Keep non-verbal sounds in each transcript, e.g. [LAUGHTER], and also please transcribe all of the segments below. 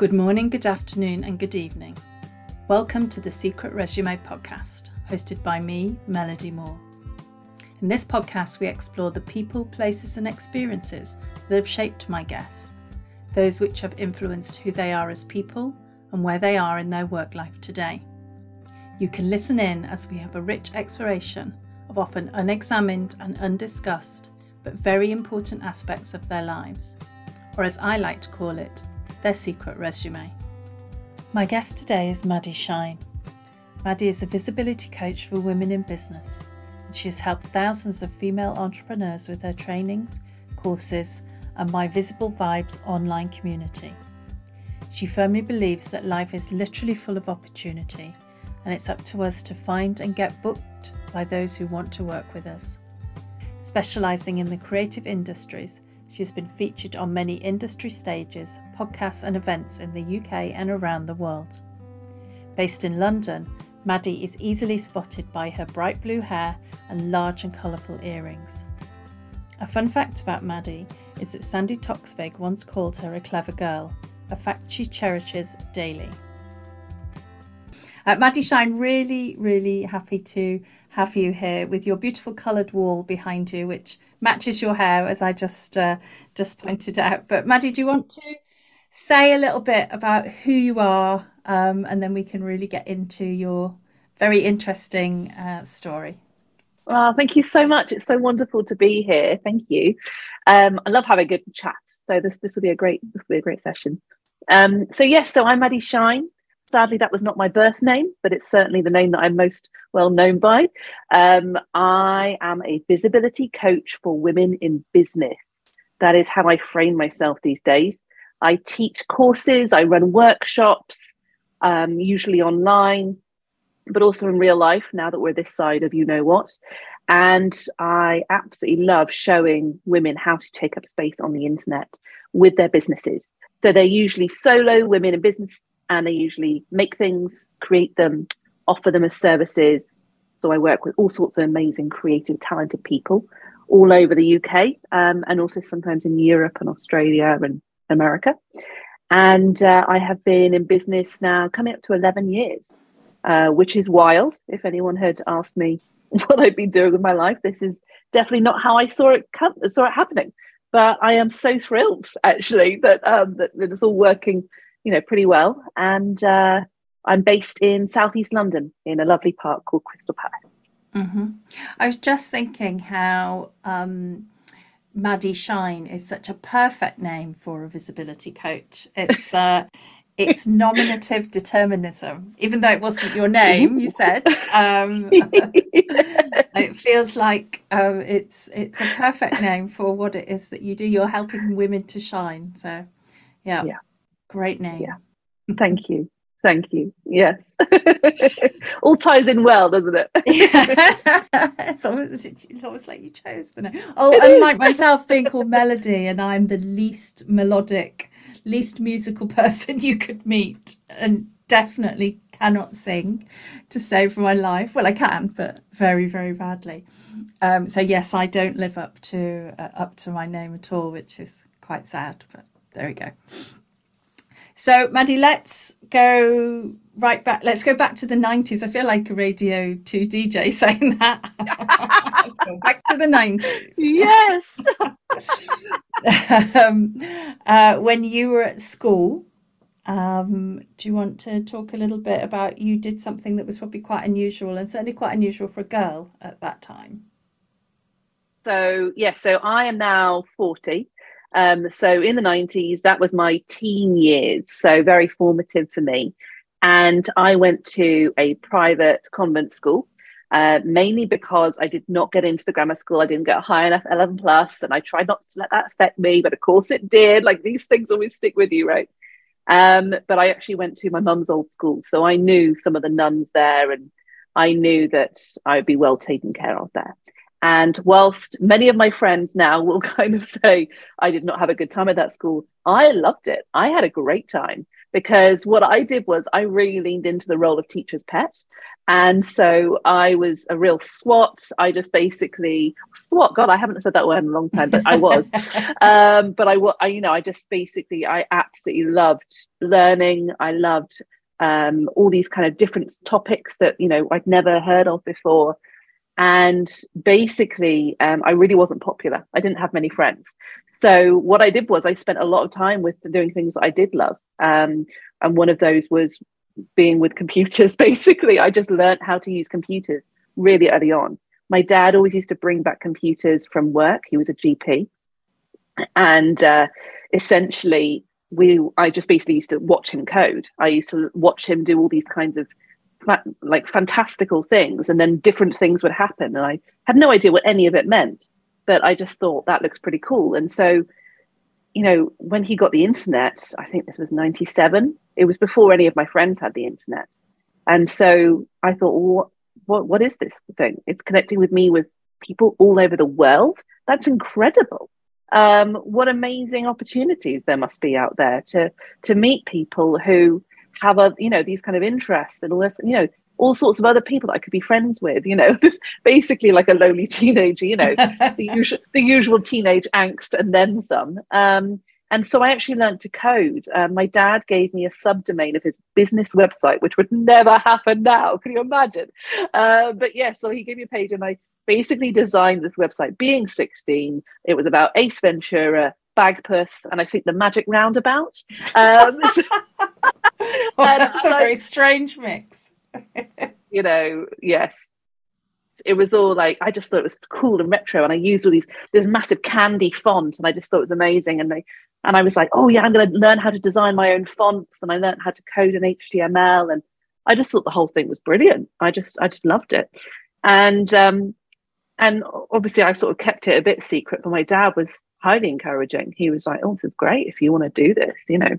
Good morning, good afternoon, and good evening. Welcome to the Secret Resume podcast, hosted by me, Melody Moore. In this podcast, we explore the people, places, and experiences that have shaped my guests, those which have influenced who they are as people and where they are in their work life today. You can listen in as we have a rich exploration of often unexamined and undiscussed, but very important aspects of their lives, or as I like to call it, their secret resume. My guest today is Maddy Shine. Maddy is a visibility coach for women in business, and she has helped thousands of female entrepreneurs with her trainings, courses, and My Visible Vibes online community. She firmly believes that life is literally full of opportunity, and it's up to us to find and get booked by those who want to work with us. Specialising in the creative industries, she has been featured on many industry stages, podcasts, and events in the UK and around the world. Based in London, Maddy is easily spotted by her bright blue hair and large and colourful earrings. A fun fact about Maddy is that Sandi Toksvig once called her a clever girl, a fact she cherishes daily. Uh, Maddy Shine, really, really happy to have you here with your beautiful coloured wall behind you, which matches your hair, as I just uh, just pointed out. But Maddy, do you want to say a little bit about who you are, um, and then we can really get into your very interesting uh, story. Well, thank you so much. It's so wonderful to be here. Thank you. Um, I love having good chat. So this this will be a great this will be a great session. Um, so yes, so I'm Maddy Shine. Sadly, that was not my birth name, but it's certainly the name that I'm most well known by. Um, I am a visibility coach for women in business. That is how I frame myself these days. I teach courses, I run workshops, um, usually online, but also in real life now that we're this side of you know what. And I absolutely love showing women how to take up space on the internet with their businesses. So they're usually solo women in business and they usually make things, create them, offer them as services. So I work with all sorts of amazing, creative, talented people all over the UK um, and also sometimes in Europe and Australia and America. And uh, I have been in business now coming up to 11 years, uh, which is wild. If anyone had asked me [LAUGHS] what I'd been doing with my life, this is definitely not how I saw it saw it happening. But I am so thrilled actually that um, that, that it's all working you know, pretty well. And uh, I'm based in southeast London in a lovely park called Crystal Palace. Mm-hmm. I was just thinking how um, Maddy Shine is such a perfect name for a visibility coach. It's uh, [LAUGHS] it's nominative determinism, even though it wasn't your name. You said um, [LAUGHS] it feels like um, it's it's a perfect name for what it is that you do. You're helping women to shine. So, yeah. yeah. Great name. Yeah. Thank you. Thank you. Yes. [LAUGHS] All ties in well, doesn't it? [LAUGHS] [LAUGHS] it's, almost, it's almost like you chose the name. Oh, unlike myself being called Melody, and I'm the least melodic, least musical person you could meet, and definitely cannot sing to save my life. Well, I can, but very, very badly. Um, so yes, I don't live up to uh, up to my name at all, which is quite sad. But there we go. So, Maddy, let's go right back. Let's go back to the 90s. I feel like a Radio 2 DJ [LAUGHS] saying that. [LAUGHS] back to the 90s. Yes. [LAUGHS] um, uh, when you were at school, um, do you want to talk a little bit about you did something that was probably quite unusual and certainly quite unusual for a girl at that time? So, yeah, so I am now 40. Um, so in the 90s, that was my teen years, so very formative for me. And I went to a private convent school, uh, mainly because I did not get into the grammar school. I didn't get high enough 11 plus, and I tried not to let that affect me, but of course it did. Like these things always stick with you, right? Um, but I actually went to my mum's old school, so I knew some of the nuns there, and I knew that I would be well taken care of there. And whilst many of my friends now will [LAUGHS] kind of say, I did not have a good time at that school, I loved it. I had a great time. because what I did was I really leaned into the role of teacher's pet. And so I was a real swot. I just basically swot. God, I haven't said that word in a long time, but I was. [LAUGHS] um, but I, I, you know, I just basically, I absolutely loved learning. I loved um, all these kind of different topics that you know I'd never heard of before. And basically, um, I really wasn't popular. I didn't have many friends. So what I did was I spent a lot of time with doing things that I did love. Um, and one of those was being with computers. [LAUGHS] Basically, I just learned how to use computers really early on. My dad always used to bring back computers from work. He was a GP, and uh, essentially, we I just basically used to watch him code. I used to watch him do all these kinds of like fantastical things and then different things would happen and i had no idea what any of it meant but i just thought that looks pretty cool. And so you know when he got the internet i think this was 97 it was before any of my friends had the internet. And so i thought what, what what is this thing? It's connecting with me with people all over the world? That's incredible. Um, what amazing opportunities there must be out there to to meet people who have a you know these kind of interests and all this you know all sorts of other people that I could be friends with, you know, [LAUGHS] basically like a lonely [LAUGHS] teenager, you know, the [LAUGHS] usual the usual teenage angst and then some. Um, and so I actually learned to code. Um, my dad gave me a subdomain of his business website, which would never happen now. Can you imagine? Uh, but yeah, so he gave me a page and I basically designed this website. Being 16, it was about Ace Ventura, Bagpuss, and I think the Magic Roundabout. Um, [LAUGHS] well, that's a very strange mix. [LAUGHS] you know, yes. It was all like I just thought it was cool and retro, and I used all these this massive candy font, and I just thought it was amazing. And they and I was like, oh yeah, I'm going to learn how to design my own fonts, and I learned how to code in HTML, and I just thought the whole thing was brilliant. I just I just loved it, and um, and obviously I sort of kept it a bit secret, but my dad was highly encouraging. He was like, oh, this is great if you want to do this, you know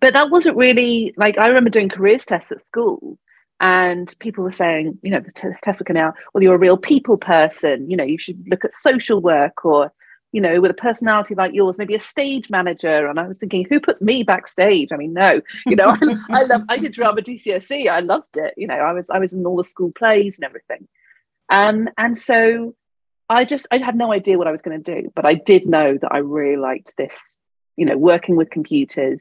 but that wasn't really like I remember doing careers tests at school and people were saying, you know, the t- tests were coming out, well, you're a real people person, you know, you should look at social work or, you know, with a personality like yours, maybe a stage manager. And I was thinking, who puts me backstage? I mean, no, you know, I, [LAUGHS] I love, I did drama GCSE. I loved it. You know, I was, I was in all the school plays and everything. Um, and so I just, I had no idea what I was going to do, but I did know that I really liked this, you know, working with computers,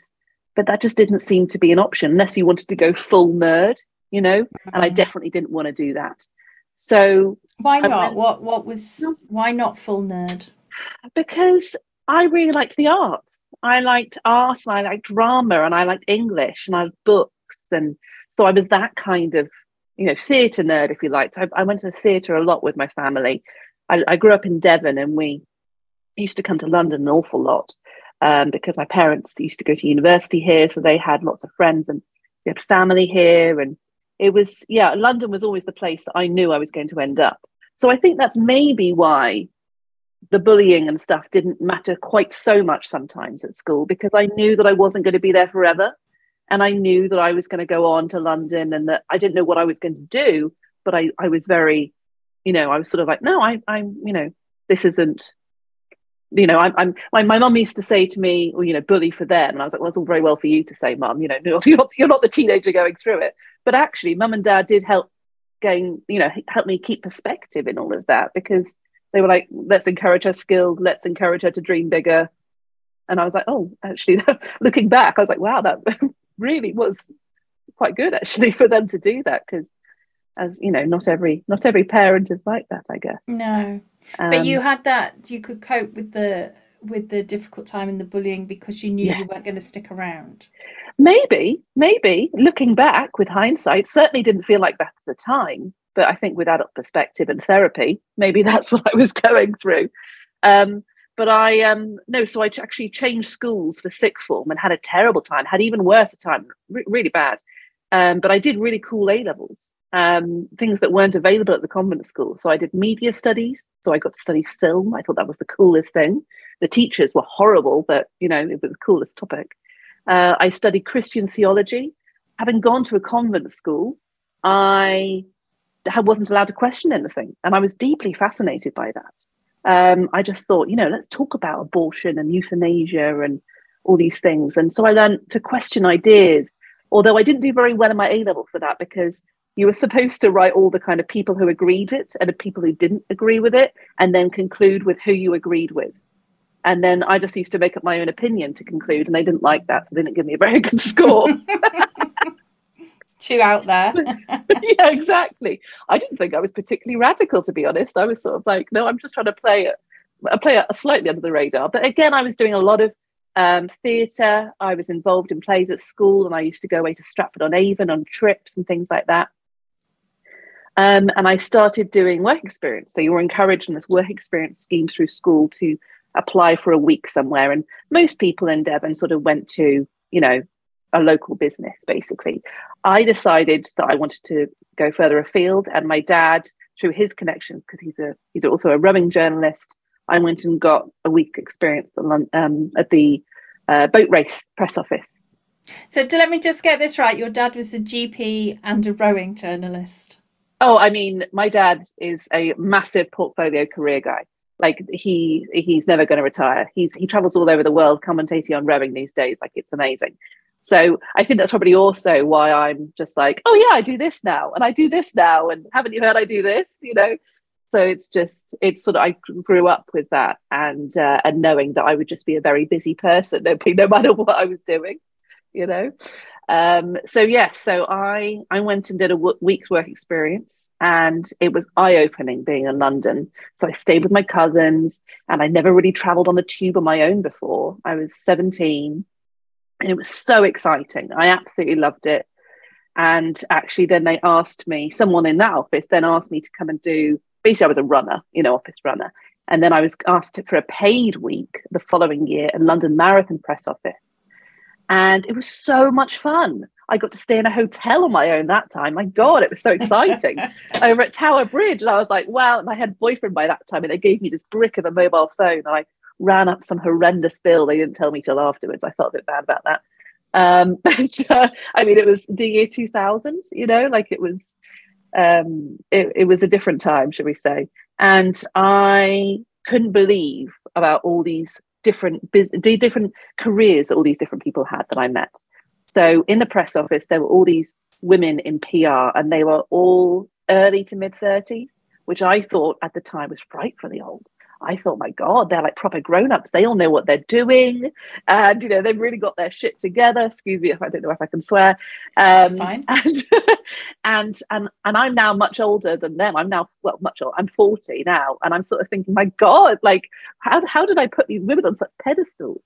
but that just didn't seem to be an option unless you wanted to go full nerd, you know. Mm-hmm. And I mm-hmm. definitely didn't want to do that. So why not? Went, what what was why not full nerd? Because I really liked the arts. I liked art and I liked drama and I liked English and I liked books and so I was that kind of you know theatre nerd if you liked. I, I went to the theatre a lot with my family. I, I grew up in Devon and we used to come to London an awful lot um, because my parents used to go to university here, so they had lots of friends and we had family here. And it was, yeah, London was always the place that I knew I was going to end up. So I think that's maybe why the bullying and stuff didn't matter quite so much sometimes at school because I knew that I wasn't going to be there forever. And I knew that I was going to go on to London and that I didn't know what I was going to do, but I, I was very, you know, I was sort of like, no, I, I'm, you know, this isn't you know, I'm, I'm my, my mum used to say to me, well, you know, bully for them. And I was like, well, it's all very well for you to say, mum, you know, [LAUGHS] you're not, you're not the teenager going through it. But actually, mum and dad did help going, you know, help me keep perspective in all of that because they were like, let's encourage her skills, let's encourage her to dream bigger. And I was like, oh, actually, [LAUGHS] looking back, I was like, wow, that [LAUGHS] really was quite good actually for them to do that because as you know not every not every parent is like that i guess no um, but you um, had that you could cope with the with the difficult time and the bullying because you knew yeah. you weren't going to stick around. Maybe, maybe looking back with hindsight, certainly didn't feel like that at the time. But I think with adult perspective and therapy, maybe [LAUGHS] that's what I was going through. Um, but I um no, so I actually changed schools for sixth form and had a terrible time. Had even worse a time, re- really bad. Um, but I did really cool A levels um, things that weren't available at the convent school. So I did media studies. So I got to study film. I thought that was the coolest thing. The teachers were horrible, but you know, it was the coolest topic. Uh, I studied Christian theology. Having gone to a convent school, I wasn't allowed to question anything. And I was deeply fascinated by that. Um, I just thought, you know, let's talk about abortion and euthanasia and all these things. And so I learned to question ideas, although I didn't do very well in my A level for that because you were supposed to write all the kind of people who agreed it and the people who didn't agree with it, and then conclude with who you agreed with. And then I just used to make up my own opinion to conclude, and they didn't like that, so they didn't give me a very good [LAUGHS] score. two out there. [LAUGHS] yeah, exactly. I didn't think I was particularly radical, to be honest. I was sort of like, no, I'm just trying to play it, play it slightly under the radar. But again, I was doing a lot of um, theatre. I was involved in plays at school, and I used to go away to Stratford on Avon on trips and things like that. Um, and I started doing work experience. So you were encouraged in this work experience scheme through school to apply for a week somewhere. And most people in Devon sort of went to, you know, a local business basically. I decided that I wanted to go further afield, and my dad, through his connections, because he's a he's also a rowing journalist, I went and got a week experience at, um, at the uh, boat race press office. So, let me just get this right, your dad was a GP and a rowing journalist. Oh, I mean, my dad is a massive portfolio career guy. Like he he's never going to retire. He's he travels all over the world commentating on rowing these days. Like it's amazing. So I think that's probably also why I'm just like, oh yeah, I do this now, and I do this now, and haven't you heard I do this? You know. So it's just it's sort of I grew up with that and uh, and knowing that I would just be a very busy person, no, no matter what I was doing, you know. Um, so yeah, so I I went and did a w- week's work experience, and it was eye opening being in London. So I stayed with my cousins, and I never really travelled on the tube on my own before. I was seventeen, and it was so exciting. I absolutely loved it. And actually, then they asked me, someone in that office then asked me to come and do. Basically, I was a runner, you know, office runner, and then I was asked for a paid week the following year in London Marathon Press Office and it was so much fun. I got to stay in a hotel on my own that time. My God, it was so exciting. [LAUGHS] Over at Tower Bridge. And I was like, wow. And I had a boyfriend by that time, and they gave me this brick of a mobile phone. And I ran up some horrendous bill. They didn't tell me till afterwards. I felt a bit bad about that. Um, [LAUGHS] but uh, I mean, it was the year 2000, you know, like it was, um, it, it was a different time, should we say. And I couldn't believe about all these different different careers that all these different people had that I met. So in the press office, there were all these women in PR, and they were all early to mid thirties, which I thought at the time was frightfully old. I thought, my God, they're like proper grown-ups. They all know what they're doing. And, you know, they've really got their shit together. Excuse me if I don't know if I can swear. Um, That's fine. And, [LAUGHS] and, and, and I'm now much older than them. I'm now, well, much older. I'm 40 now. And I'm sort of thinking, my God, like, how, how did I put these women on such pedestals?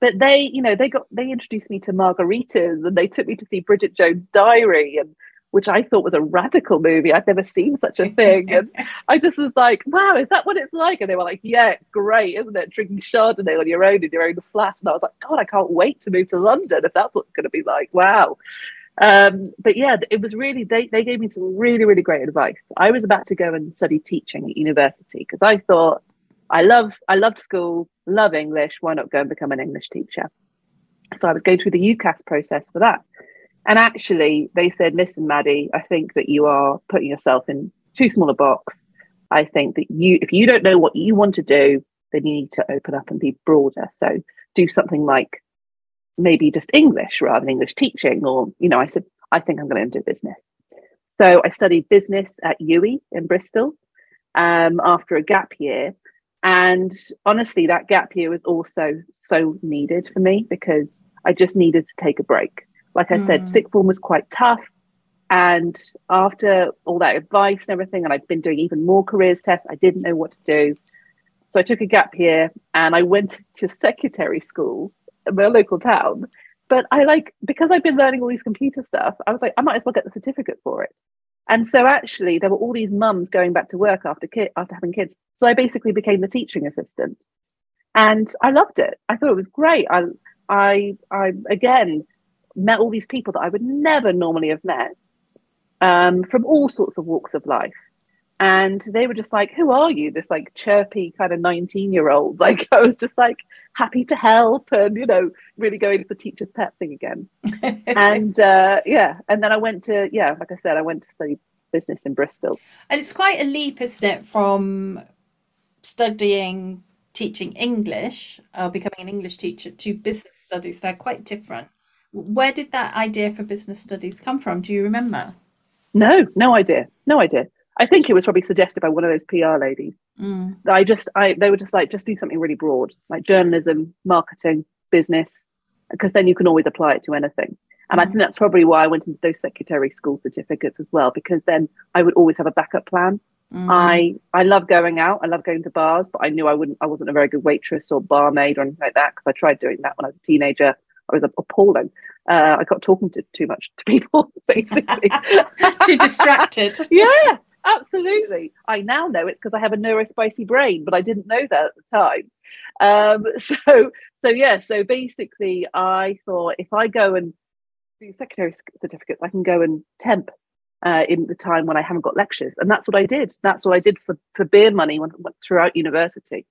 But they, you know, they got, they introduced me to margaritas and they took me to see Bridget Jones' Diary and which I thought was a radical movie. I'd never seen such a thing. And [LAUGHS] I just was like, wow, is that what it's like? And they were like, yeah, great, isn't it? Drinking Chardonnay on your own in your own flat. And I was like, God, I can't wait to move to London if that's what's going to be like. Wow. Um, but yeah, it was really, they, they gave me some really, really great advice. I was about to go and study teaching at university because I thought, I love, I loved school, love English. Why not go and become an English teacher? So I was going through the UCAS process for that. And actually, they said, listen, Maddy, I think that you are putting yourself in too small a box. I think that you, if you don't know what you want to do, then you need to open up and be broader. So do something like maybe just English rather than English teaching. Or, you know, I said, I think I'm going to do business. So I studied business at UWE in Bristol um, after a gap year. And honestly, that gap year was also so needed for me because I just needed to take a break. Like I mm. said, sixth form was quite tough. And after all that advice and everything, and I'd been doing even more careers tests, I didn't know what to do. So I took a gap year and I went to secretary school in my local town. But I like, because I've been learning all these computer stuff, I was like, I might as well get the certificate for it. And so actually, there were all these mums going back to work after ki- after having kids. So I basically became the teaching assistant, and I loved it. I thought it was great. I, I, I again met all these people that I would never normally have met um, from all sorts of walks of life. And they were just like, Who are you? This like chirpy kind of 19 year old. [LAUGHS] Like, I was just like happy to help and, you know, really going for teacher's pet thing again. [LAUGHS] and uh, yeah. And then I went to, yeah, like I said, I went to study business in Bristol. And it's quite a leap, isn't it, from studying teaching English or becoming an English teacher to business studies. They're quite different. Where did that idea for business studies come from? Do you remember? No, no idea. No idea. I think it was probably suggested by one of those PR ladies. Mm. I just, I, they were just like, just do something really broad, like journalism, marketing, business, because then you can always apply it to anything. And mm. I think that's probably why I went into those secretary school certificates as well, because then I would always have a backup plan. Mm. I I love going out. I love going to bars, but I knew I wouldn't. I wasn't a very good waitress or barmaid or anything like that because I tried doing that when I was a teenager. I was appalling. Uh, I got talking to too much to people, [LAUGHS] basically. [LAUGHS] too distracted. [LAUGHS] yeah, absolutely. I now know it's because I have a neurospicy brain, but I didn't know that at the time. Um, so, so yeah. So basically, I thought if I go and do secondary certificates, I can go and temp uh, in the time when I haven't got lectures, and that's what I did. That's what I did for for beer money when, throughout university,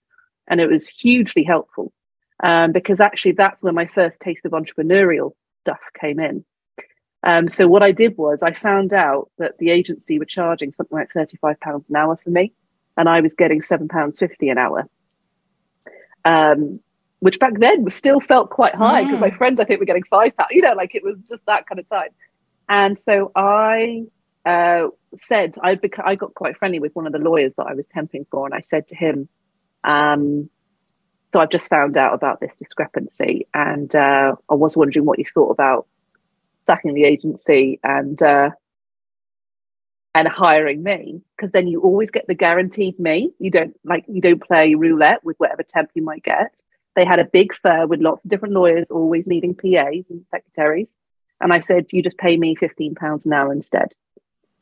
and it was hugely helpful um, because actually that's where my first taste of entrepreneurial stuff came in. Um, so what I did was I found out that the agency were charging something like thirty-five pounds an hour for me, and I was getting seven pounds fifty an hour. Um, which back then was still felt quite high because my friends I think were getting five pounds. You know, like it was just that kind of time. And so I uh, said I bec- I got quite friendly with one of the lawyers that I was temping for, and I said to him, um, "So I've just found out about this discrepancy, and uh, I was wondering what you thought about sacking the agency and uh, and hiring me, because then you always get the guaranteed me. You don't like you don't play roulette with whatever temp you might get." They had a big firm with lots of different lawyers, always needing PAs and secretaries. And I said, you just pay me £15 an hour instead.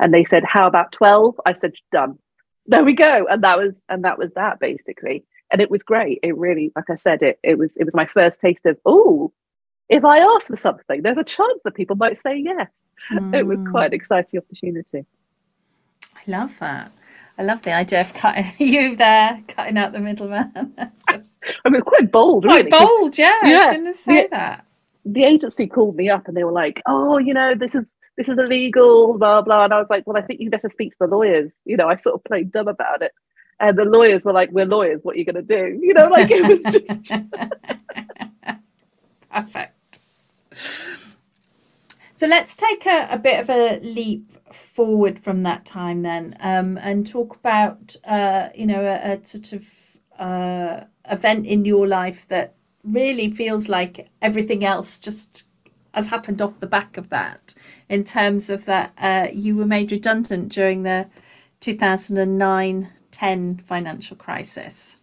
And they said, how about 12? I said, done. There we go. And that was, and that was that basically. And it was great. It really, like I said, it, it was, it was my first taste of, oh, if I ask for something, there's a chance that people might say yes. Mm. [LAUGHS] It was quite an mm. exciting opportunity. I love that. I love the idea of cutting [LAUGHS] you there, cutting out the middleman. [LAUGHS] I mean, quite bold, really. Quite bold, yeah. yeah. I was going to say the, that. The agency called me up and they were like, "Oh, you know, this is this is illegal, blah blah." And I was like, "Well, I think you better speak to the lawyers." You know, I sort of played dumb about it, and the lawyers were like, "We're lawyers. What are you going to do?" You know, like it was just [LAUGHS] perfect. So let's take a, a bit of a leap forward from that time then um, and talk about, uh, you know, a, a sort of uh, event in your life that really feels like everything else just has happened off the back of that in terms of that uh, you were made redundant during the 2009 10 financial crisis.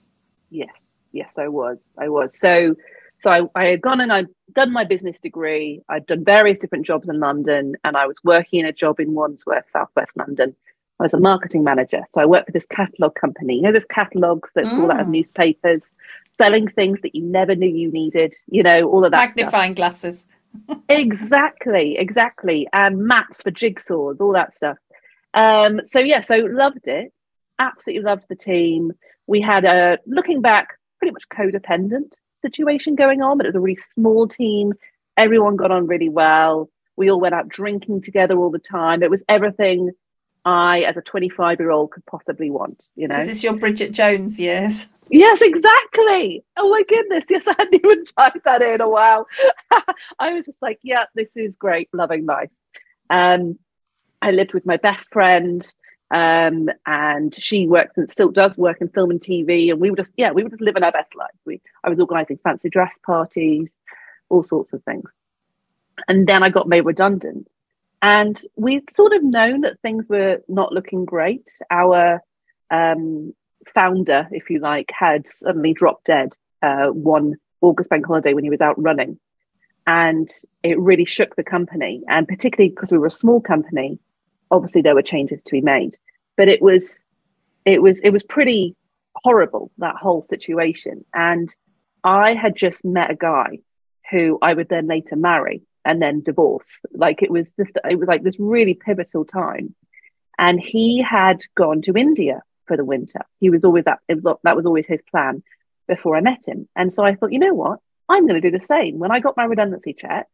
Yes, yes, I was. I was. So so I, I had gone and I'd done my business degree. I'd done various different jobs in London, and I was working in a job in Wandsworth, Southwest London. I was a marketing manager. So I worked for this catalogue company. You know, there's catalogues that mm. all out of newspapers, selling things that you never knew you needed, you know, all of that. Magnifying stuff. glasses. [LAUGHS] exactly, exactly. And maps for jigsaws, all that stuff. Um, so yeah, so loved it. Absolutely loved the team. We had a looking back, pretty much codependent situation going on, but it was a really small team. Everyone got on really well. We all went out drinking together all the time. It was everything I, as a 25 year old, could possibly want. You know, is this your Bridget Jones years? Yes, exactly. Oh my goodness. Yes, I hadn't even typed that in a while. [LAUGHS] I was just like, yeah, this is great, loving life. Um, I lived with my best friend. Um, and she works and still does work in film and TV. And we were just, yeah, we were just living our best life. We, I was organising fancy dress parties, all sorts of things. And then I got made redundant. And we'd sort of known that things were not looking great. Our um, founder, if you like, had suddenly dropped dead uh, one August bank holiday when he was out running. And it really shook the company. And particularly because we were a small company, obviously there were changes to be made but it was it was it was pretty horrible that whole situation. And i had just met a guy who i would then later marry and then divorce. Like it was just it was like this really pivotal time. And he had gone to india for the winter. He was always that was, that was always his plan before i met him. And so i thought you know what? I'm going to do the same. When i got my redundancy check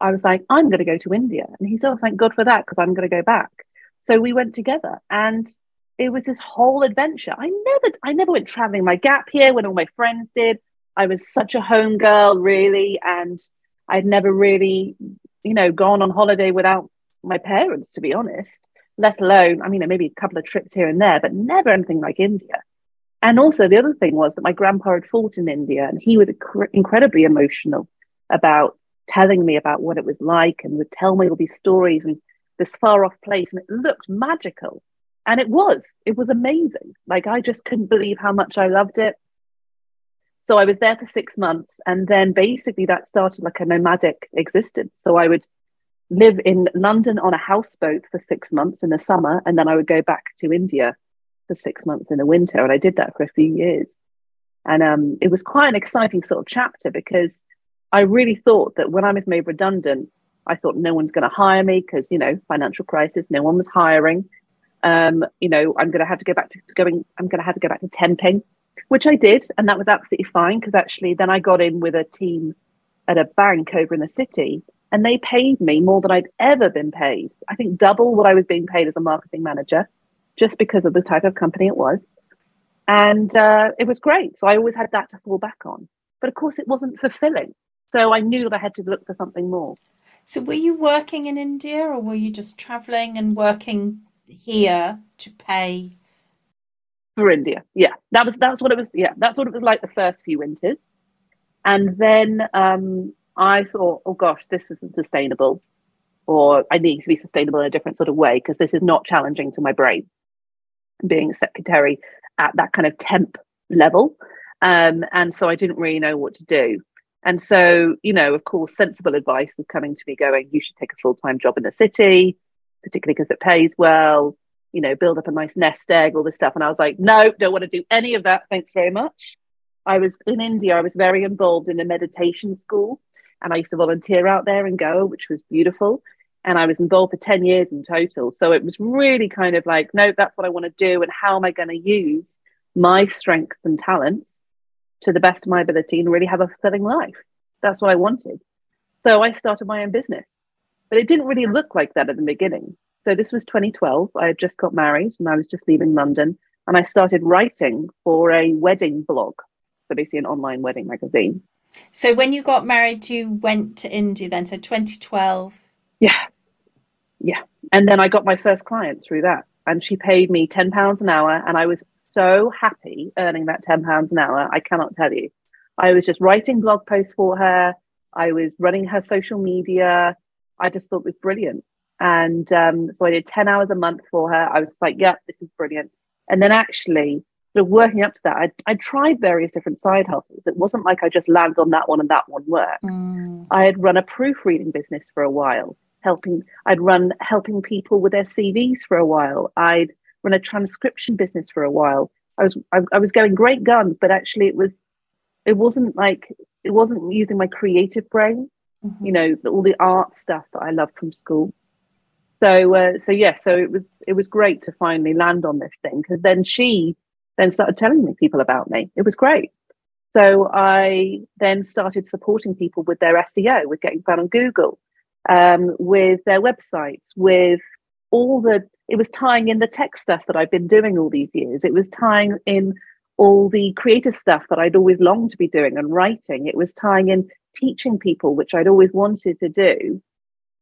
I was like, I'm going to go to India. And he said, Oh, thank God for that, because I'm going to go back. So we went together and it was this whole adventure. I never, I never went traveling my gap year when all my friends did. I was such a home girl, really, and I'd never really, you know, gone on holiday without my parents, to be honest. Let alone, I mean, maybe a couple of trips here and there, but never anything like India. And also, the other thing was that my grandpa had fought in India, and he was incredibly emotional about telling me about what it was like, and would tell me all these stories and this far off place, and it looked magical. And it was, it was amazing. Like, I just couldn't believe how much I loved it. So I was there for six months. And then basically that started like a nomadic existence. So I would live in London on a houseboat for six months in the summer. And then I would go back to India for six months in the winter. And I did that for a few years. And um, it was quite an exciting sort of chapter because I really thought that when I was made redundant, I thought no one's going to hire me because, you know, financial crisis, no one was hiring um, you know, I'm going to have to go back to, going, I'm going to have to go back to temping, which I did. And that was absolutely fine because actually then I got in with a team at a bank over in the city and they paid me more than I'd ever been paid. I think double what I was being paid as a marketing manager just because of the type of company it was. And uh, it was great. So I always had that to fall back on. But of course, it wasn't fulfilling. So I knew that I had to look for something more. So were you working in India or were you just traveling and working here to pay for India. Yeah, that was that's what it was. Yeah, that's what it was like the first few winters, and then um, I thought, oh gosh, this isn't sustainable, or I need to be sustainable in a different sort of way because this is not challenging to my brain. Being a secretary at that kind of temp level, um, and so I didn't really know what to do. And so, you know, of course, sensible advice was coming to me going, you should take a full time job in the city particularly because it pays well, you know, build up a nice nest egg, all this stuff. And I was like, no, don't want to do any of that. Thanks very much. I was in India, I was very involved in a meditation school and I used to volunteer out there and go, which was beautiful. And I was involved for 10 years in total. So it was really kind of like, no, that's what I want to do. And how am I going to use my strengths and talents to the best of my ability and really have a fulfilling life? That's what I wanted. So I started my own business. But it didn't really look like that at the beginning. So this was 2012. I had just got married and I was just leaving London. And I started writing for a wedding blog. So basically an online wedding magazine. So when you got married, you went to India then. So 2012. Yeah. Yeah. And then I got my first client through that. And she paid me £10 an hour. And I was so happy earning that £10 an hour. I cannot tell you. I was just writing blog posts for her. I was running her social media. I just thought was brilliant. And um, so I did 10 hours a month for her. I was like, yeah, this is brilliant. And then actually, sort of working up to that, I, I tried various different side hustles. It wasn't like I just landed on that one and that one worked. Mm. I had run a proofreading business for a while, helping, I'd run helping people with their CVs for a while. I'd run a transcription business for a while. I was, I, I was going great guns, but actually it was, it wasn't like, it wasn't using my creative brain mm-hmm. you know all the art stuff that I loved from school. So uh, so yeah, so it was it was great to finally land on this thing because then she then started telling me people about me. It was great. So I then started supporting people with their SEO, with getting found on Google, um, with their websites, with all the. It was tying in the tech stuff that I've been doing all these years. It was tying in all the creative stuff that I'd always longed to be doing and writing. It was tying in teaching people, which I'd always wanted to do.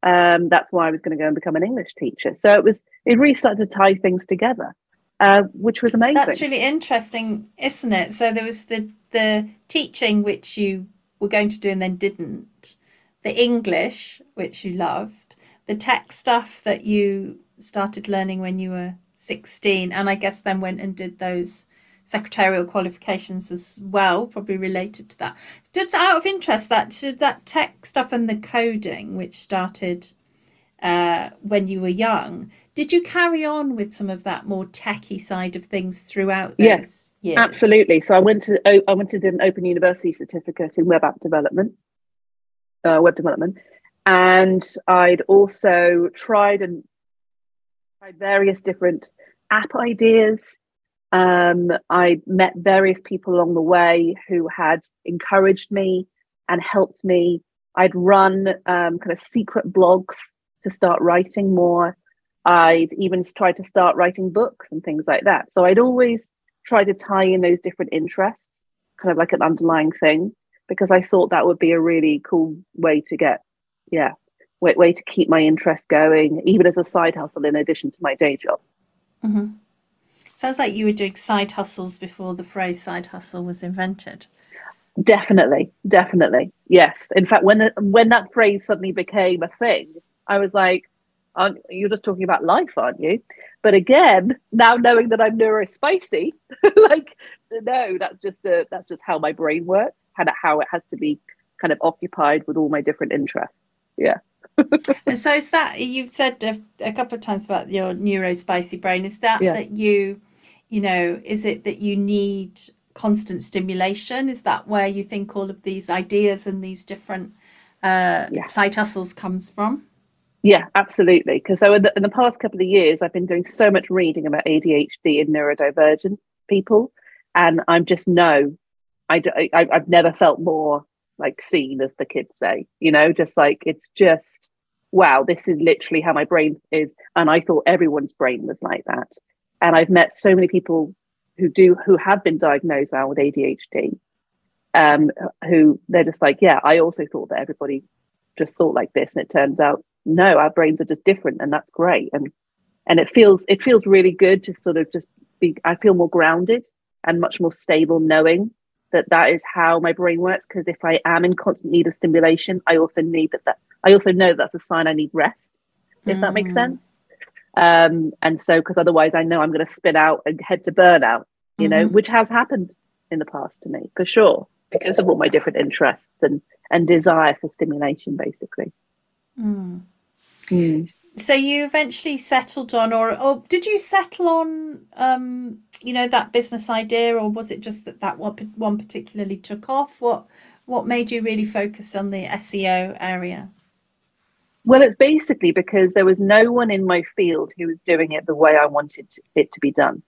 Um, that's why I was going to go and become an English teacher. So it was it really started to tie things together, uh, which was amazing. That's really interesting, isn't it? So there was the the teaching which you were going to do and then didn't, the English which you loved, the tech stuff that you started learning when you were 16 and I guess then went and did those secretarial qualifications as well, probably related to that. Just out of interest, that that tech stuff and the coding, which started uh, when you were young, did you carry on with some of that more techie side of things throughout those yes, years? Absolutely. So I went to I went to an Open University certificate in web app development, uh, web development, and I'd also tried and tried various different app ideas um, I met various people along the way who had encouraged me and helped me. I'd run um, kind of secret blogs to start writing more. I'd even tried to start writing books and things like that. So I'd always try to tie in those different interests, kind of like an underlying thing, because I thought that would be a really cool way to get, yeah, way, way to keep my interest going, even as a side hustle in addition to my day job. Mm-hmm. Sounds like you were doing side hustles before the phrase side hustle was invented. Definitely, definitely, yes. In fact, when when that phrase suddenly became a thing, I was like, aren't, "You're just talking about life, aren't you?" But again, now knowing that I'm neurospicy, [LAUGHS] like, no, that's just a, that's just how my brain works, and how it has to be kind of occupied with all my different interests. Yeah. And so is that you've said a, a, couple of times about your neurospicy brain? Is that yeah. that you, you know, is it that you need constant stimulation? Is that where you think all of these ideas and these different uh, yeah. side hustles comes from? Yeah, absolutely. Because so in the, in the past couple of years, I've been doing so much reading about ADHD and neurodivergent people, and I'm just no, I, I I've never felt more like seen, as the kids say. You know, just like it's just wow, this is literally how my brain is, and I thought everyone's brain was like that. And I've met so many people who do who have been diagnosed now with ADHD, um, who they're just like, yeah, I also thought that everybody just thought like this, and it turns out no, our brains are just different, and that's great. And and it feels it feels really good to sort of just be. I feel more grounded and much more stable, knowing that that is how my brain works. Because if I am in constant need of stimulation, I also need that. That I also know that's a sign I need rest. If mm. that makes mm. sense. Um, and so, because otherwise, I know I'm going to spin out and head to burnout, you mm-hmm. know, which has happened in the past to me for sure, because of all my different interests and and desire for stimulation, basically. Mm. Mm. So you eventually settled on, or or did you settle on, um, you know, that business idea, or was it just that that one one particularly took off? What what made you really focus on the SEO area? Well, it's basically because there was no one in my field who was doing it the way I wanted it to be done.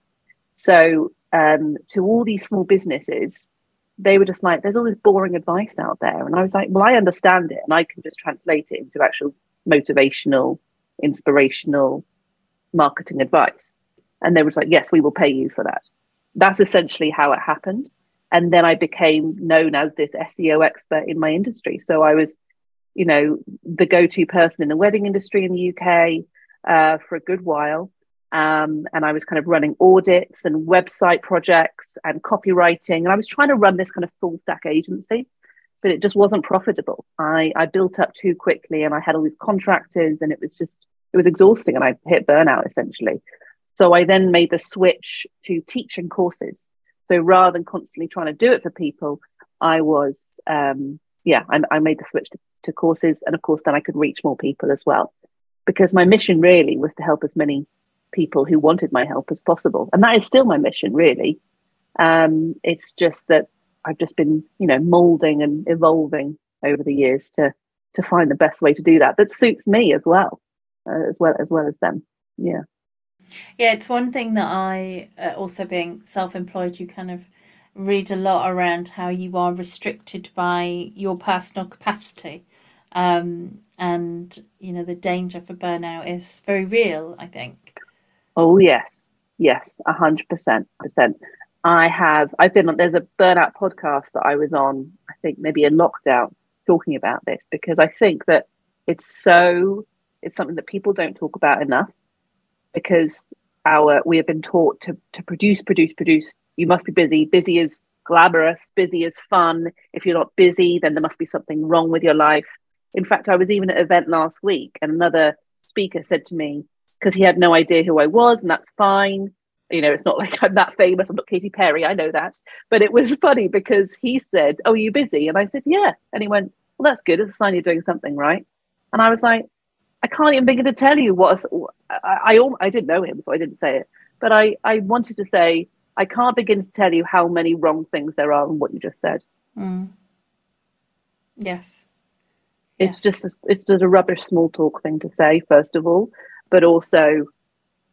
So, um, to all these small businesses, they were just like, there's all this boring advice out there. And I was like, well, I understand it and I can just translate it into actual motivational, inspirational marketing advice. And they were like, yes, we will pay you for that. That's essentially how it happened. And then I became known as this SEO expert in my industry. So I was you know, the go-to person in the wedding industry in the UK uh, for a good while. Um, and I was kind of running audits and website projects and copywriting. And I was trying to run this kind of full stack agency, but it just wasn't profitable. I, I built up too quickly and I had all these contractors and it was just, it was exhausting and I hit burnout essentially. So I then made the switch to teaching courses. So rather than constantly trying to do it for people, I was, um, yeah, I, I made the switch to to courses. And of course, then I could reach more people as well. Because my mission really was to help as many people who wanted my help as possible. And that is still my mission, really. Um, it's just that I've just been, you know, molding and evolving over the years to to find the best way to do that that suits me as well, uh, as well as well as them. Yeah. Yeah, it's one thing that I uh, also being self-employed, you kind of read a lot around how you are restricted by your personal capacity um, and you know the danger for burnout is very real. I think. Oh yes, yes, a hundred percent, percent. I have. I've been on. There's a burnout podcast that I was on. I think maybe in lockdown, talking about this because I think that it's so. It's something that people don't talk about enough because our we have been taught to to produce, produce, produce. You must be busy. Busy is glamorous. Busy is fun. If you're not busy, then there must be something wrong with your life. In fact, I was even at an event last week and another speaker said to me, because he had no idea who I was, and that's fine. You know, it's not [LAUGHS] like I'm that famous. I'm not Katy Perry. I know that. But it was [LAUGHS] funny because he said, Oh, you busy? And I said, Yeah. And he went, Well, that's good. It's a sign you're doing something right. And I was like, I can't even begin to tell you what I, I, I didn't know him, so I didn't say it. But I, I wanted to say, I can't begin to tell you how many wrong things there are in what you just said. Mm. Yes. It's just a, it's just a rubbish small talk thing to say, first of all, but also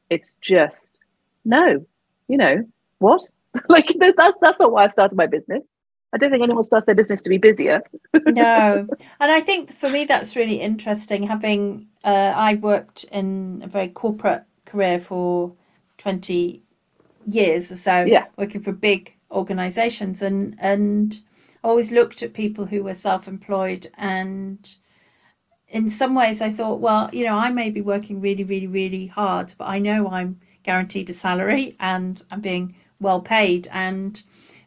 it's just no, you know what? [LAUGHS] like that's that's not why I started my business. I don't think anyone starts their business to be busier. no, [LAUGHS] and I think for me that's really interesting. Having uh, I worked in a very corporate career for twenty years or so, yeah. working for big organisations, and and always looked at people who were self-employed and in some ways I thought, well, you know, I may be working really, really, really hard, but I know I'm guaranteed a salary and I'm being well paid. And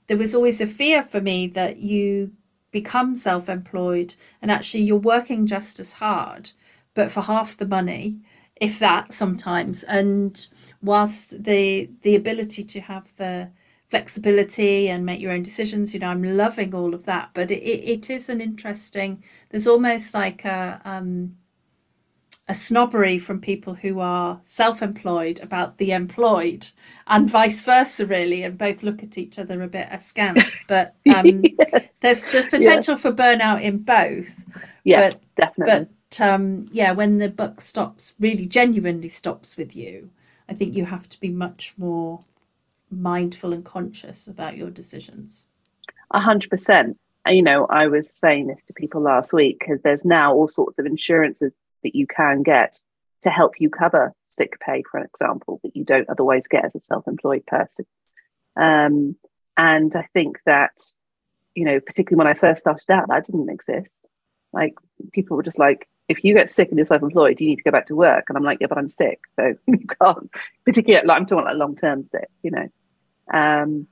there was always a fear for me that you become self employed and actually you're working just as hard, but for half the money, if that sometimes. And whilst the the ability to have the flexibility and make your own decisions. You know, I'm loving all of that, but it, it is an interesting. There's almost like a um, a snobbery from people who are self-employed about the employed, and vice versa, really, and both look at each other a bit askance. [LAUGHS] But um, yes. there's there's potential yes. for burnout in both. Yes, but, definitely. But um, yeah, when the buck stops, really genuinely stops with you, I think you have to be much more mindful and conscious about your decisions. A hundred percent. You know, I was saying this to people last week because there's now all sorts of insurances that you can get to help you cover sick pay, for example, that you don't otherwise get as a self-employed person. Um, and I think that, you know, particularly when I first started out, that didn't exist. Like people were just like, if you get sick and you're self-employed, you need to go back to work. And I'm like, yeah, but I'm sick, so [LAUGHS] you can't. Particularly, like I'm talking like long-term sick, you know. Um,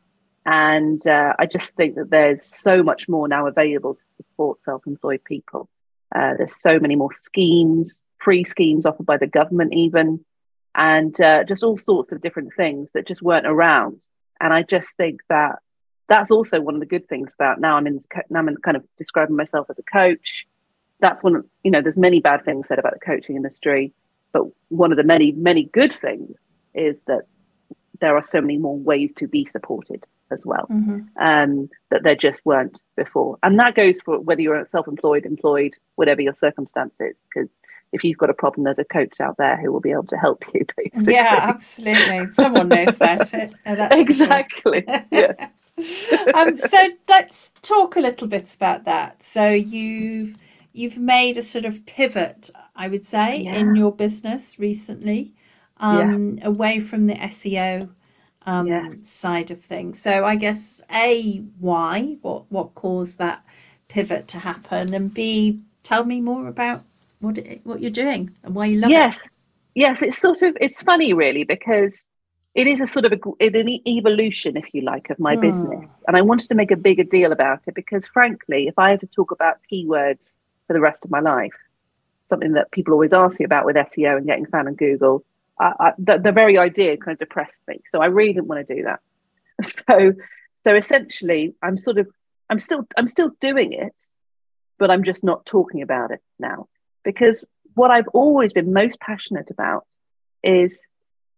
and uh, I just think that there's so much more now available to support self employed people. Uh, there's so many more schemes, free schemes offered by the government, even, and uh, just all sorts of different things that just weren't around. And I just think that that's also one of the good things about now I'm in now I'm kind of describing myself as a coach. That's one, of, you know, there's many bad things said about the coaching industry, but one of the many, many good things is that there are so many more ways to be supported as well mm-hmm. um, that there just weren't before. And that goes for whether you're self-employed, employed, whatever your circumstances. Because if you've got a problem, there's a coach out there who will be able to help you. [LAUGHS] Basically. Yeah, absolutely. Someone knows about it. [LAUGHS] exactly. Sure. yeah. [LAUGHS] um, so let's talk a little bit about that. So you've you've made a sort of pivot, I would say, yeah. in your business recently um, yeah. away from the SEO um, yes. side of things. So I guess a why what what caused that pivot to happen, and b tell me more about what it, what you're doing and why you love yes. it. Yes, yes, it's sort of it's funny really because it is a sort of a, an evolution, if you like, of my mm. business, and I wanted to make a bigger deal about it because, frankly, if I had to talk about keywords for the rest of my life, something that people always ask me about with SEO and getting found on Google, I, the, the very idea kind of depressed me. So I really didn't want to do that. [LAUGHS] So, so essentially, I'm sort of, I'm still, I'm still doing it, but I'm just not talking about it now because what I've always been most passionate about is,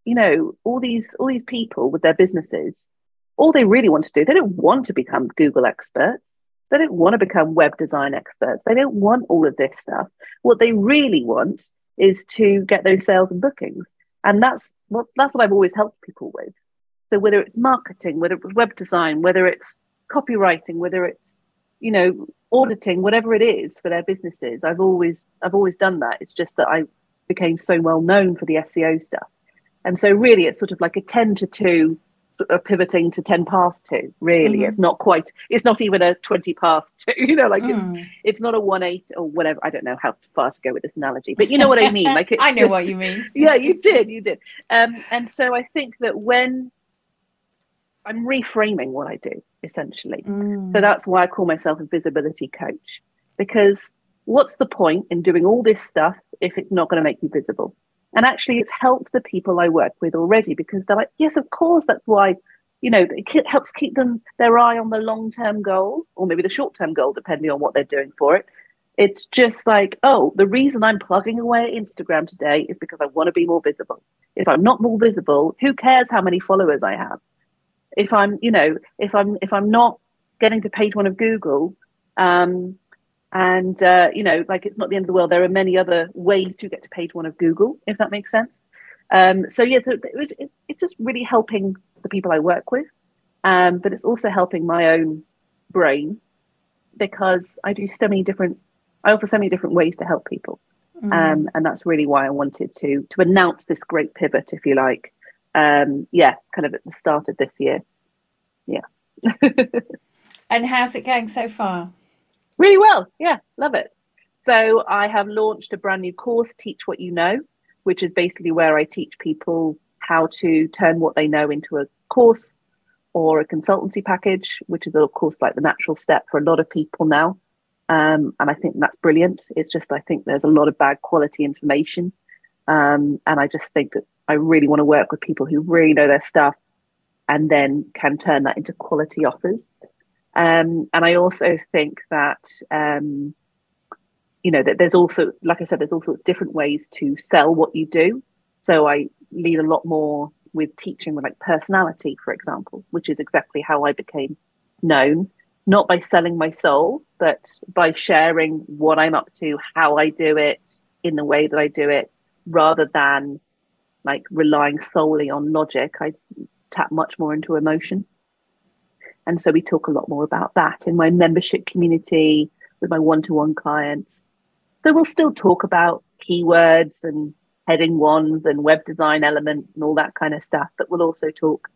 you know, all these, all these people with their businesses, all they really want to do, they don't want to become Google experts. They don't want to become web design experts. They don't want all of this stuff. What they really want is to get those sales and bookings and that's what that's what I've always helped people with. So whether it's marketing, whether it's web design, whether it's copywriting, whether it's you know auditing, whatever it is for their businesses, I've always I've always done that. It's just that I became so well known for the SEO stuff, and so really it's sort of like a ten to two sort of pivoting to 10 past two really. Mm-hmm. it's not quite it's not even a 20 past [LAUGHS] two you know like mm. it's, it's not a 1 8 or whatever. I don't know how far to go with this analogy but you know what i mean. [LAUGHS] Like i know just, what you mean. [LAUGHS] Yeah you did you did. Um, and so i think that when i'm reframing what i do essentially. Mm. so that's why i call myself a visibility coach because what's the point in doing all this stuff if it's not going to make you visible and actually, it's helped the people I work with already because they're like, yes, of course, that's why, you know, it helps keep them their eye on the long term goal or maybe the short term goal, depending on what they're doing for it. It's just like, oh, the reason I'm plugging away at Instagram today is because I want to be more visible. If I'm not more visible, who cares how many followers I have? If I'm, you know, if I'm if I'm not getting to page one of Google, um, and, uh, you know, like it's not the end of the world. There are many other ways to get to page one of Google, if that makes sense. Um, so, yeah, so it was, it, it's just really helping the people I work with. Um, but it's also helping my own brain because I do so many different, I offer so many different ways to help people. Mm. Um, and that's really why I wanted to to announce this great pivot, if you like. Um, yeah, kind of at the start of this year. Yeah. [LAUGHS] and how's it going so far? Really well. Yeah, love it. So I have launched a brand new course, Teach What You Know, which is basically where I teach people how to turn what they know into a course or a consultancy package, which is, of course, like the natural step for a lot of people now. Um, and I think that's brilliant. It's just, I think there's a lot of bad quality information. Um, and I just think that I really want to work with people who really know their stuff and then can turn that into quality offers. Um, and I also think that, um, you know, that there's also, like I said, there's also different ways to sell what you do. So I lead a lot more with teaching with like personality, for example, which is exactly how I became known, not by selling my soul, but by sharing what I'm up to, how I do it, in the way that I do it, rather than like relying solely on logic. I tap much more into emotion. And so we talk a lot more about that in my membership community with my one to one clients. So we'll still talk about keywords and heading ones and web design elements and all that kind of stuff, but we'll also talk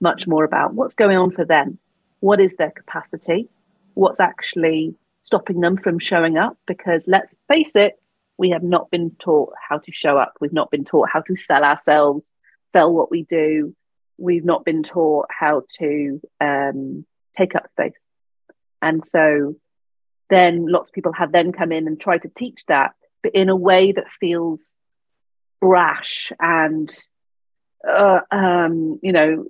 much more about what's going on for them. What is their capacity? What's actually stopping them from showing up? Because let's face it, we have not been taught how to show up. We've not been taught how to sell ourselves, sell what we do. We've not been taught how to um, take up space. And so then lots of people have then come in and tried to teach that, but in a way that feels brash and uh, um, you know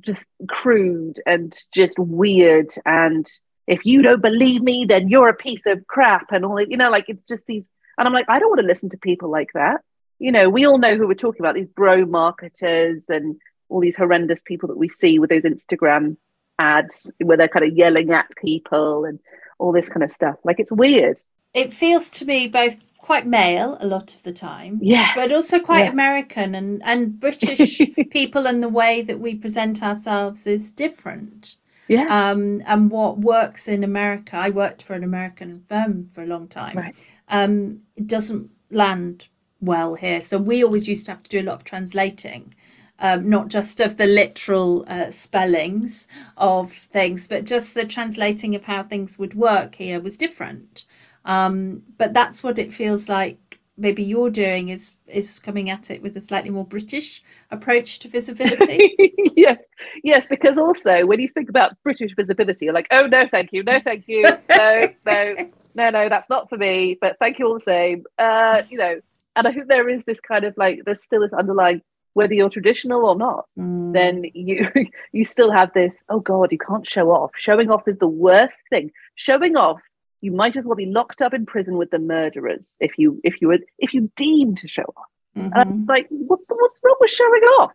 just crude and just weird and if you don't believe me then you're a piece of crap and all that, you know like it's just these and i'm like i don't want to listen to people like that you know we all know who we're talking about these bro marketers and all these horrendous people that we see with those instagram ads where they're kind of yelling at people and all this kind of stuff like it's weird it feels to me both quite male a lot of the time. Yes. But also quite yeah. American and, and British [LAUGHS] people and the way that we present ourselves is different. Yeah. Um, and what works in America, I worked for an American firm for a long time. Right. Um, it doesn't land well here. So we always used to have to do a lot of translating. Um, not just of the literal uh, spellings of things, but just the translating of how things would work here was different. Um, but that's what it feels like maybe you're doing is is coming at it with a slightly more British approach to visibility. [LAUGHS] yes, yes, because also when you think about British visibility, you're like, oh no, thank you, no, thank you, no, no, no, no, that's not for me. But thank you all the same. Uh, you know, and I think there is this kind of like there's still this underlying whether you're traditional or not, mm. then you [LAUGHS] you still have this. Oh God, you can't show off. Showing off is the worst thing. Showing off you might as well be locked up in prison with the murderers if you if you were if you deem to show off. Mm-hmm. And it's like, what, what's wrong with showing off?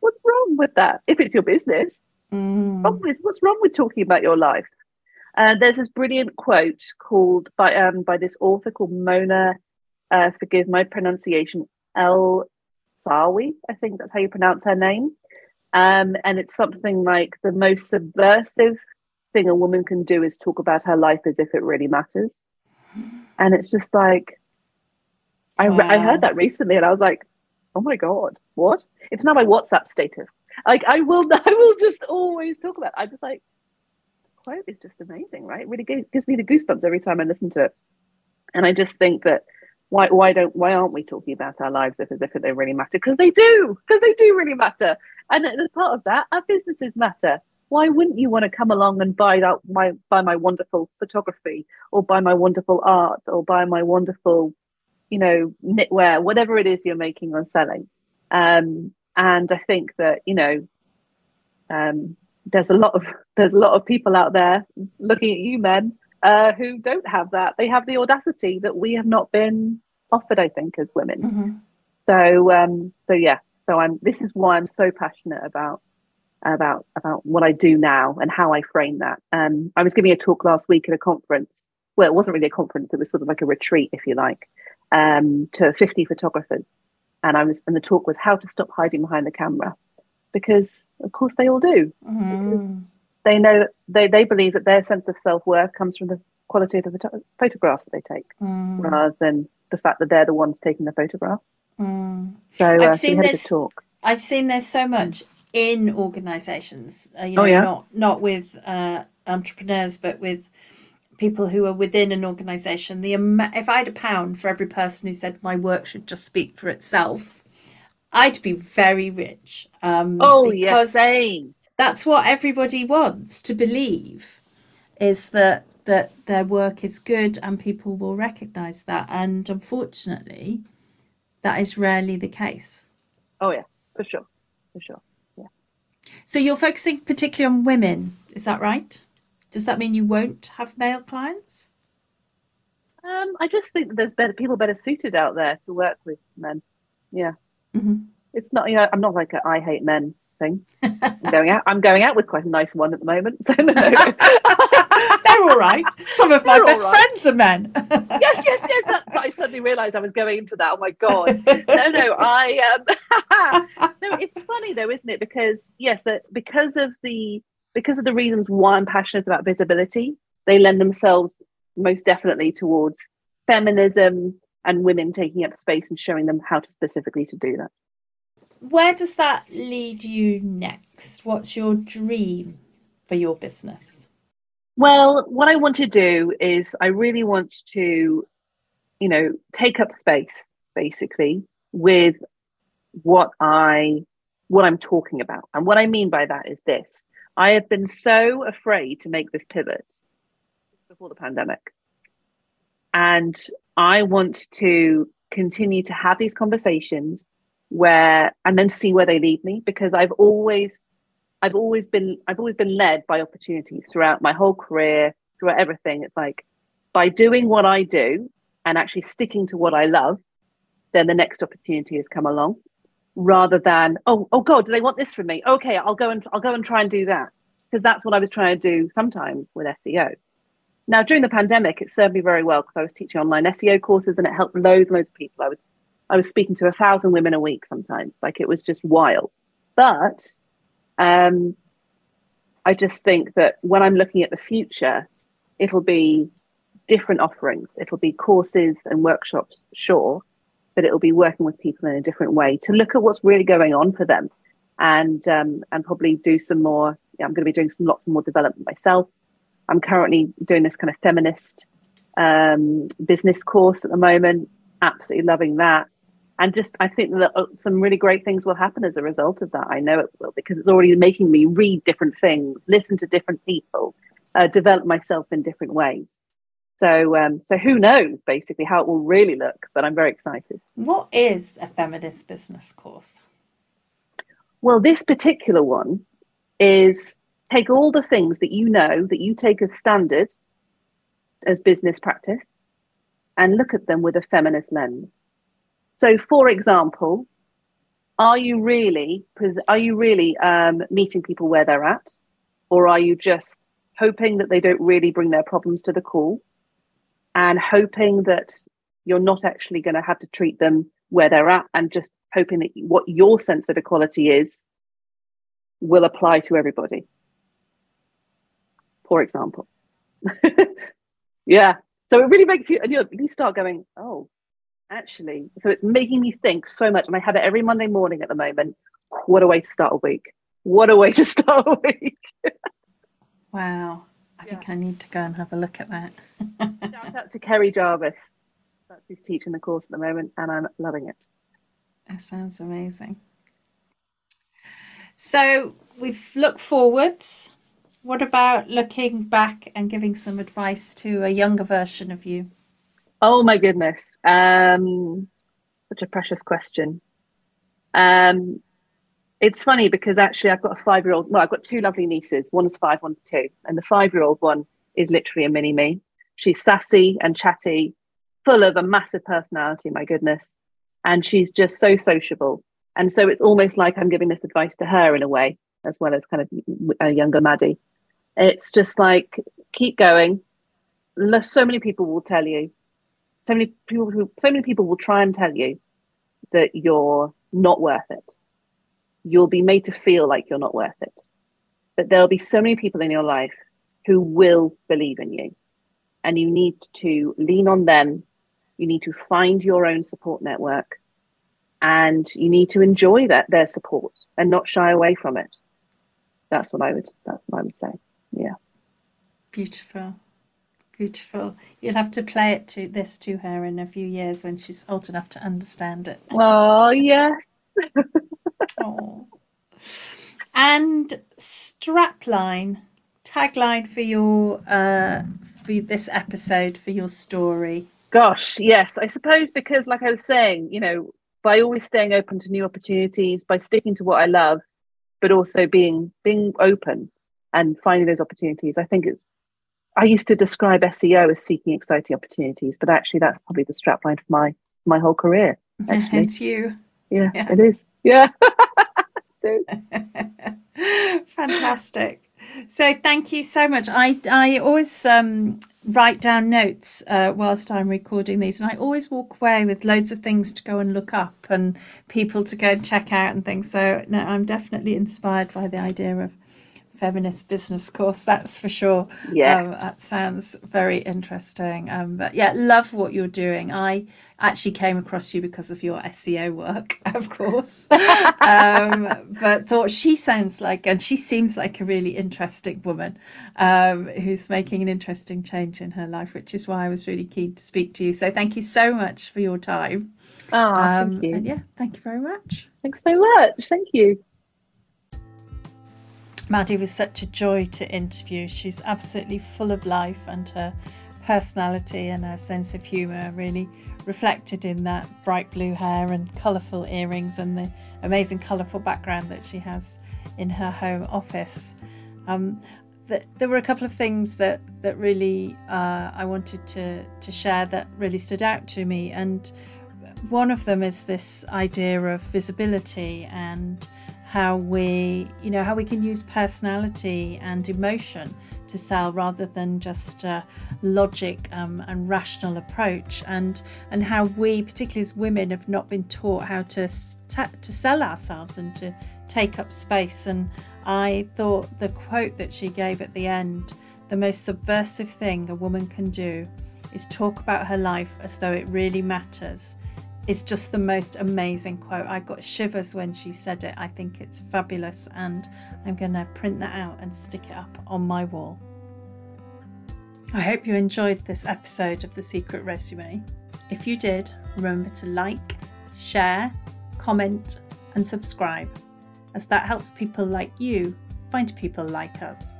What's wrong with that? If it's your business, mm. wrong with, what's wrong with talking about your life? And uh, there's this brilliant quote called by um by this author called Mona. Uh, forgive my pronunciation. El Sawi, I think that's how you pronounce her name. Um, and it's something like the most subversive thing a woman can do is talk about her life as if it really matters. And it's just like, I, wow. I heard that recently and I was like, oh my God, what? It's now my WhatsApp status. Like I will, [LAUGHS] I will just always talk about it. I'm just like, quote is just amazing, right? It really gives me the goosebumps every time I listen to it. And I just think that why why don't why aren't we talking about our lives as if they really matter? Because they do, because they do really matter. And as part of that, our businesses matter why wouldn't you want to come along and buy that my buy my wonderful photography or buy my wonderful art or buy my wonderful you know knitwear whatever it is you're making or selling um, and i think that you know um, there's a lot of [LAUGHS] there's a lot of people out there looking at you men uh, who don't have that they have the audacity that we have not been offered i think as women mm-hmm. so um so yeah so i'm this is why i'm so passionate about about about what I do now and how I frame that. Um, I was giving a talk last week at a conference. Well, it wasn't really a conference; it was sort of like a retreat, if you like, um, to 50 photographers. And I was, and the talk was how to stop hiding behind the camera, because of course they all do. Mm-hmm. They know they they believe that their sense of self worth comes from the quality of the photo- photographs that they take, Mm. rather than the fact that they're the ones taking the photograph. Mm. So I've uh, seen this- talk. I've seen there's so much in organisations. Uh, you know, Oh, yeah? not not with uh, entrepreneurs, but with people who are within an organisation. The ama- if I had a pound for every person who said my work should just speak for itself, I'd be very rich. Um, Oh yes, same. That's what everybody wants to believe is that that their work is good and people will recognize that. And unfortunately that is rarely the case. Oh yeah, for sure, for sure. Yeah. So you're focusing particularly on women. Is that right? Does that mean you won't have male clients? Um, I just think that there's better people better suited out there to work with men. Yeah, Mhm. it's not. You know, I'm not like a I hate men thing. I'm going out. I'm going out with quite a nice one at the moment. So no, no. [LAUGHS] they're all right some of my They're all best right. friends are men [LAUGHS] yes, yes, yes. That's, I suddenly realised I was going into that. Oh my god! No, no. I um, [LAUGHS] no. It's funny though, isn't it? Because yes, that because of the because of the reasons why I'm passionate about visibility, they lend themselves most definitely towards feminism and women taking up space and showing them how to specifically to do that. Where does that lead you next what's your dream for your business Well, what I want to do is I really want to, you know, take up space basically with what I what I'm talking about. And what I mean by that is this. I have been so afraid to make this pivot before the pandemic. And I want to continue to have these conversations where and then see where they lead me because I've always I've always been I've always been led by opportunities throughout my whole career, throughout everything. It's like by doing what I do and actually sticking to what I love, then the next opportunity has come along. Rather than, oh, oh God, do they want this from me? Okay, I'll go and I'll go and try and do that. Because that's what I was trying to do sometimes with SEO. Now during the pandemic, it served me very well because I was teaching online SEO courses and it helped loads and loads of people. I was I was speaking to a thousand women a week sometimes. Like it was just wild. But um, I just think that when I'm looking at the future, it'll be different offerings. It'll be courses and workshops, sure, but it'll be working with people in a different way to look at what's really going on for them, and um, and probably do some more. Yeah, I'm going to be doing some lots more development myself. I'm currently doing this kind of feminist um, business course at the moment. Absolutely loving that and just I think that uh, some really great things will happen as a result of that. I know it will because it's already making me read different things, listen to different people, uh, develop myself in different ways. So, um, so who knows basically how it will really look? But I'm very excited. What is a feminist business course? Well, this particular one is take all the things that you know that you take as standard as business practice and look at them with a feminist lens. So, for example, are you really are you really um, meeting people where they're at, or are you just hoping that they don't really bring their problems to the call, and hoping that you're not actually going to have to treat them where they're at, and just hoping that what your sense of equality is will apply to everybody. For example, [LAUGHS] yeah. So it really makes you, and you, you start going, oh, actually. So it's making me think so much. And I have it every Monday morning at the moment. What a way to start a week. What a way to [LAUGHS] start a week. Wow. I think I need to go and have a look at that. [LAUGHS] Shout out to Kerry Jarvis. That's who's teaching the course at the moment, and I'm loving it. That sounds amazing. So we've looked forwards. What about looking back and giving some advice to a younger version of you? Oh my goodness. Um, such a precious question. Um, it's funny because actually I've got a five year old, well, I've got two lovely nieces. One's five, one's two. And the five year old one is literally a mini me. She's sassy and chatty, full of a massive personality, my goodness. And she's just so sociable. And so it's almost like I'm giving this advice to her in a way, as well as kind of a younger Maddy. It's just like, keep going. So many people will tell you so many people so many people will try and tell you that you're not worth it you'll be made to feel like you're not worth it but there'll be so many people in your life who will believe in you. And you need to lean on them. You need to find your own support network and you need to enjoy that their support and not shy away from it. That's what I would that's what I would say. Yeah. Beautiful. Beautiful. You'll have to play it to this to her in a few years when she's old enough to understand it. Oh yes. oh. And strapline, tagline for your uh, for this episode for your story. Gosh, yes. I suppose because, like I was saying, you know, by always staying open to new opportunities, by sticking to what I love, but also being being open and finding those opportunities. I think it's. I used to describe SEO as seeking exciting opportunities, but actually, that's probably the strapline for my my whole career. [LAUGHS] Actually. It's you. Yeah, yeah. it is. Yeah. [LAUGHS] [LAUGHS] Fantastic. So thank you so much. I I always um, write down notes uh, whilst I'm recording these, and I always walk away with loads of things to go and look up and people to go and check out and things. So no, I'm definitely inspired by the idea of feminist business course that's for sure. Yeah um, that sounds very interesting. Um, but yeah love what you're doing. I actually came across you because of your seo work [LAUGHS] of course. Um, but thought she sounds like and she seems like a really interesting woman um, who's making an interesting change in her life which is why i was really keen to speak to you. So thank you so much for your time. Oh, thank um, you. and yeah thank you very much. Thanks so much. Thank you Maddy was such a joy to interview. She's absolutely full of life, and her personality and her sense of humour really reflected in that bright blue hair and colourful earrings and the amazing colourful background that she has in her home office. Um, the, there were a couple of things that that really uh, I wanted to to share that really stood out to me, and one of them is this idea of visibility and how we you know how we can use personality and emotion to sell rather than just a logic um, and rational approach. And and how we particularly as women have not been taught how to to sell ourselves and to take up space. And I thought the quote that she gave at the end the most subversive thing a woman can do is talk about her life as though it really matters is just the most amazing quote. I got shivers when she said it. I think it's fabulous, and I'm going to print that out and stick it up on my wall. I hope you enjoyed this episode of The Secret Resume. If you did, remember to like, share, comment, and subscribe, as that helps people like you find people like us.